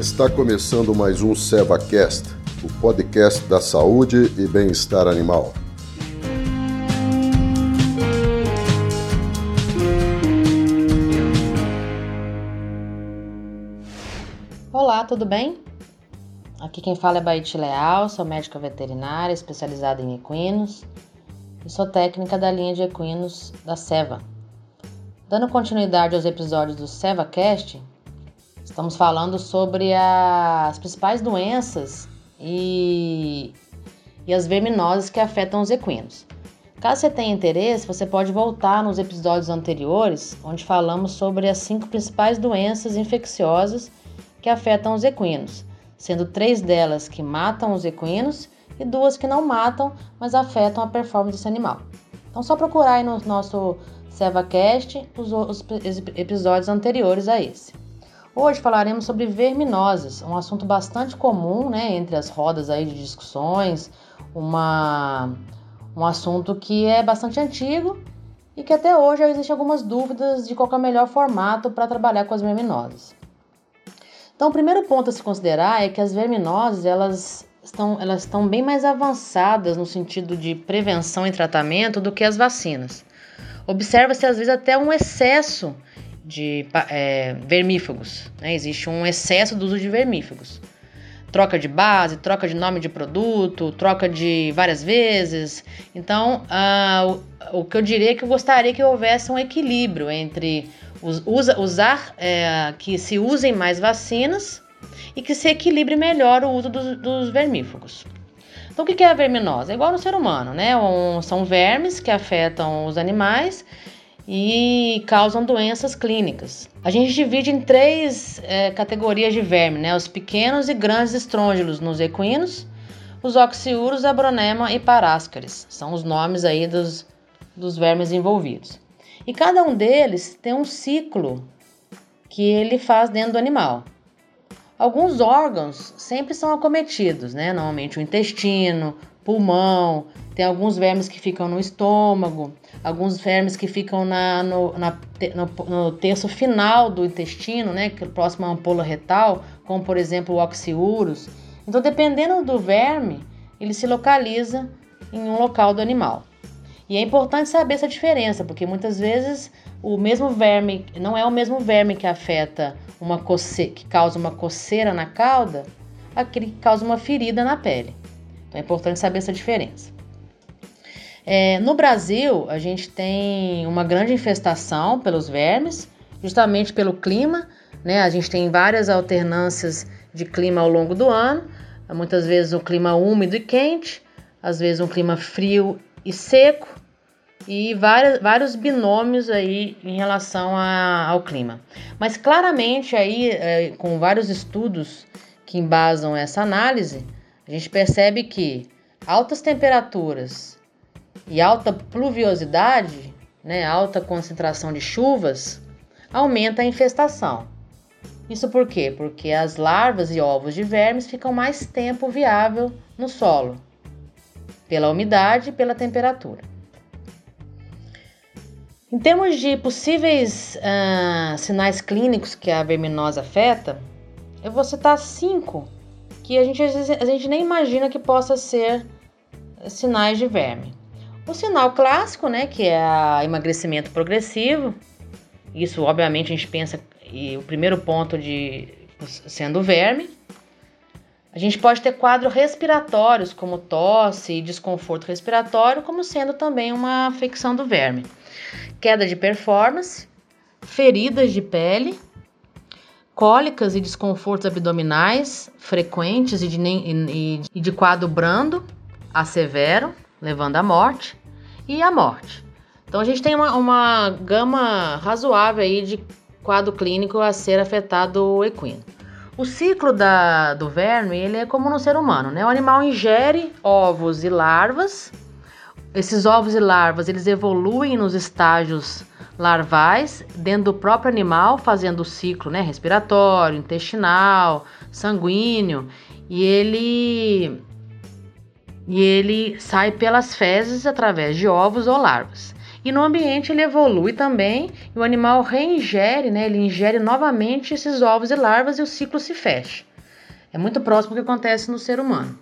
Está começando mais um SevaCast, o podcast da saúde e bem-estar animal. Olá, tudo bem? Aqui quem fala é Baite Leal, sou médica veterinária especializada em equinos e sou técnica da linha de equinos da Seva. Dando continuidade aos episódios do SevaCast, estamos falando sobre as principais doenças e, e as verminoses que afetam os equinos. Caso você tenha interesse, você pode voltar nos episódios anteriores, onde falamos sobre as cinco principais doenças infecciosas que afetam os equinos, sendo três delas que matam os equinos e duas que não matam, mas afetam a performance desse animal. Então, só procurar aí no nosso SevaCast os, os episódios anteriores a esse. Hoje falaremos sobre verminoses, um assunto bastante comum né, entre as rodas aí de discussões, uma, um assunto que é bastante antigo e que até hoje existem algumas dúvidas de qual é o melhor formato para trabalhar com as verminoses. Então, o primeiro ponto a se considerar é que as verminoses elas estão, elas estão bem mais avançadas no sentido de prevenção e tratamento do que as vacinas. Observa-se às vezes até um excesso de é, vermífugos, né? existe um excesso do uso de vermífugos. Troca de base, troca de nome de produto, troca de várias vezes. Então, o, o, que eu diria é que eu gostaria que houvesse um equilíbrio entre us, usa, usar é, que se usem mais vacinas e que se equilibre melhor o uso dos, dos vermífugos. Então, o que é a verminose? É igual no ser humano, né? Um, são vermes que afetam os animais e causam doenças clínicas. A gente divide em três é, categorias de verme, né? Os pequenos e grandes estrôngilos nos equinos, os oxiuros, abronema e paráscaris. São os nomes aí dos, dos vermes envolvidos. E cada um deles tem um ciclo que ele faz dentro do animal. Alguns órgãos sempre são acometidos, né? Normalmente o intestino, pulmão, tem alguns vermes que ficam no estômago, alguns vermes que ficam na, no, na, no, no terço final do intestino, né? Que é próximo à ampola retal, como por exemplo o oxiurus. Então, dependendo do verme, ele se localiza em um local do animal. E é importante saber essa diferença, porque muitas vezes o mesmo verme não é o mesmo verme que afeta uma coce... que causa uma coceira na cauda, aquele que causa uma ferida na pele. Então é importante saber essa diferença. É, no Brasil, a gente tem uma grande infestação pelos vermes, justamente pelo clima. Né? A gente tem várias alternâncias de clima ao longo do ano. Muitas vezes um clima úmido e quente, às vezes um clima frio e seco, e várias, vários binômios aí em relação a, ao clima. Mas claramente aí, é, com vários estudos que embasam essa análise, a gente percebe que altas temperaturas e alta pluviosidade, né, alta concentração de chuvas, aumenta a infestação. Isso por quê? Porque as larvas e ovos de vermes ficam mais tempo viável no solo, pela umidade e pela temperatura. Em termos de possíveis uh, sinais clínicos que a verminose afeta, eu vou citar cinco que a gente, a gente nem imagina que possa ser sinais de verme. O sinal clássico, né, que é o emagrecimento progressivo, isso obviamente a gente pensa e o primeiro ponto de sendo verme. A gente pode ter quadros respiratórios, como tosse e desconforto respiratório, como sendo também uma afecção do verme. Queda de performance, feridas de pele, cólicas e desconfortos abdominais frequentes e de, e, e de quadro brando a severo, levando à morte, e à morte. Então a gente tem uma, uma gama razoável aí de quadro clínico a ser afetado o equino. O ciclo da, do verme ele é como no ser humano, né? O animal ingere ovos e larvas esses ovos e larvas eles evoluem nos estágios larvais dentro do próprio animal, fazendo o ciclo né, respiratório, intestinal, sanguíneo, e ele e ele sai pelas fezes através de ovos ou larvas. E no ambiente ele evolui também e o animal reingere, né, ele ingere novamente esses ovos e larvas e o ciclo se fecha. É muito próximo do que acontece no ser humano.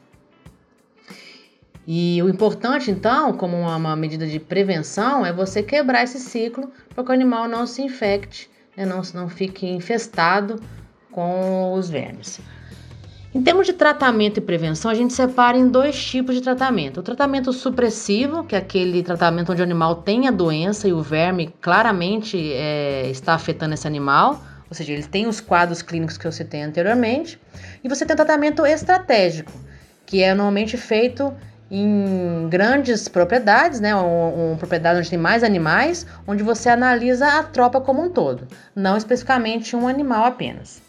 E o importante, então, como uma, medida de prevenção, é você quebrar esse ciclo para que o animal não se infecte, né, não, não fique infestado com os vermes. Em termos de tratamento e prevenção, a gente separa em dois tipos de tratamento. O tratamento supressivo, que é aquele tratamento onde o animal tem a doença e o verme claramente é, está afetando esse animal, ou seja, ele tem os quadros clínicos que eu citei anteriormente. E você tem o tratamento estratégico, que é normalmente feito em grandes propriedades, né, uma, uma propriedade onde tem mais animais, onde você analisa a tropa como um todo, não especificamente um animal apenas.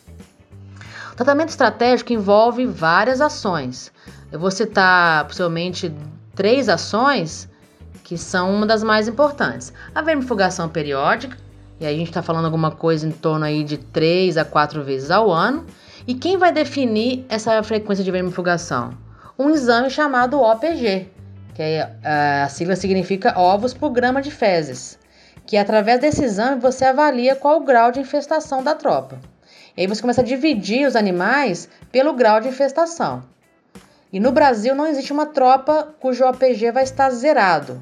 Tratamento estratégico envolve várias ações. Eu vou citar possivelmente três ações que são uma das mais importantes. A vermifugação periódica, e aí a gente está falando alguma coisa em torno aí de três a quatro vezes ao ano. E quem vai definir essa frequência de vermifugação? Um exame chamado OPG, que é, a sigla significa ovos por grama de fezes, que através desse exame você avalia qual o grau de infestação da tropa. E aí você começa a dividir os animais pelo grau de infestação. E no Brasil não existe uma tropa cujo OPG vai estar zerado.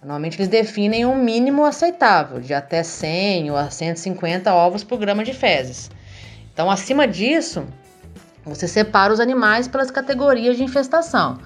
Normalmente eles definem um mínimo aceitável, de até 100 ou a 150 ovos por grama de fezes. Então, acima disso, você separa os animais pelas categorias de infestação.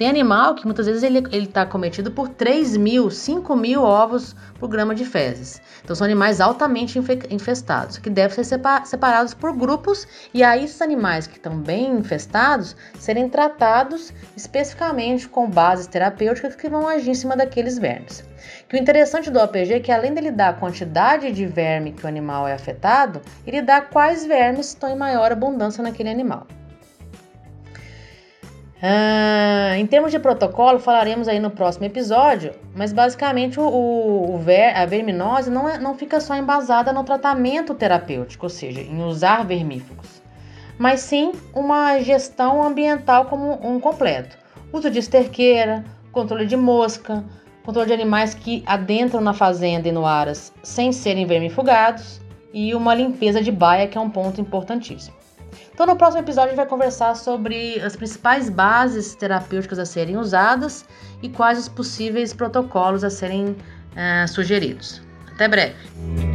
Tem animal que muitas vezes ele está cometido por 3 mil, 5 mil ovos por grama de fezes. Então são animais altamente infestados, que devem ser separados por grupos e aí esses animais que estão bem infestados serem tratados especificamente com bases terapêuticas que vão agir em cima daqueles vermes. Que o interessante do OPG é que além dele dar a quantidade de verme que o animal é afetado, ele dá quais vermes estão em maior abundância naquele animal. Ah, em termos de protocolo, falaremos aí no próximo episódio, mas basicamente o, o, ver, a verminose não, é, não fica só embasada no tratamento terapêutico, ou seja, em usar vermífugos, mas sim uma gestão ambiental como um completo. Uso de esterqueira, controle de mosca, controle de animais que adentram na fazenda e no aras sem serem vermifugados e uma limpeza de baia, que é um ponto importantíssimo. Então, no próximo episódio, a gente vai conversar sobre as principais bases terapêuticas a serem usadas e quais os possíveis protocolos a serem uh, sugeridos. Até breve!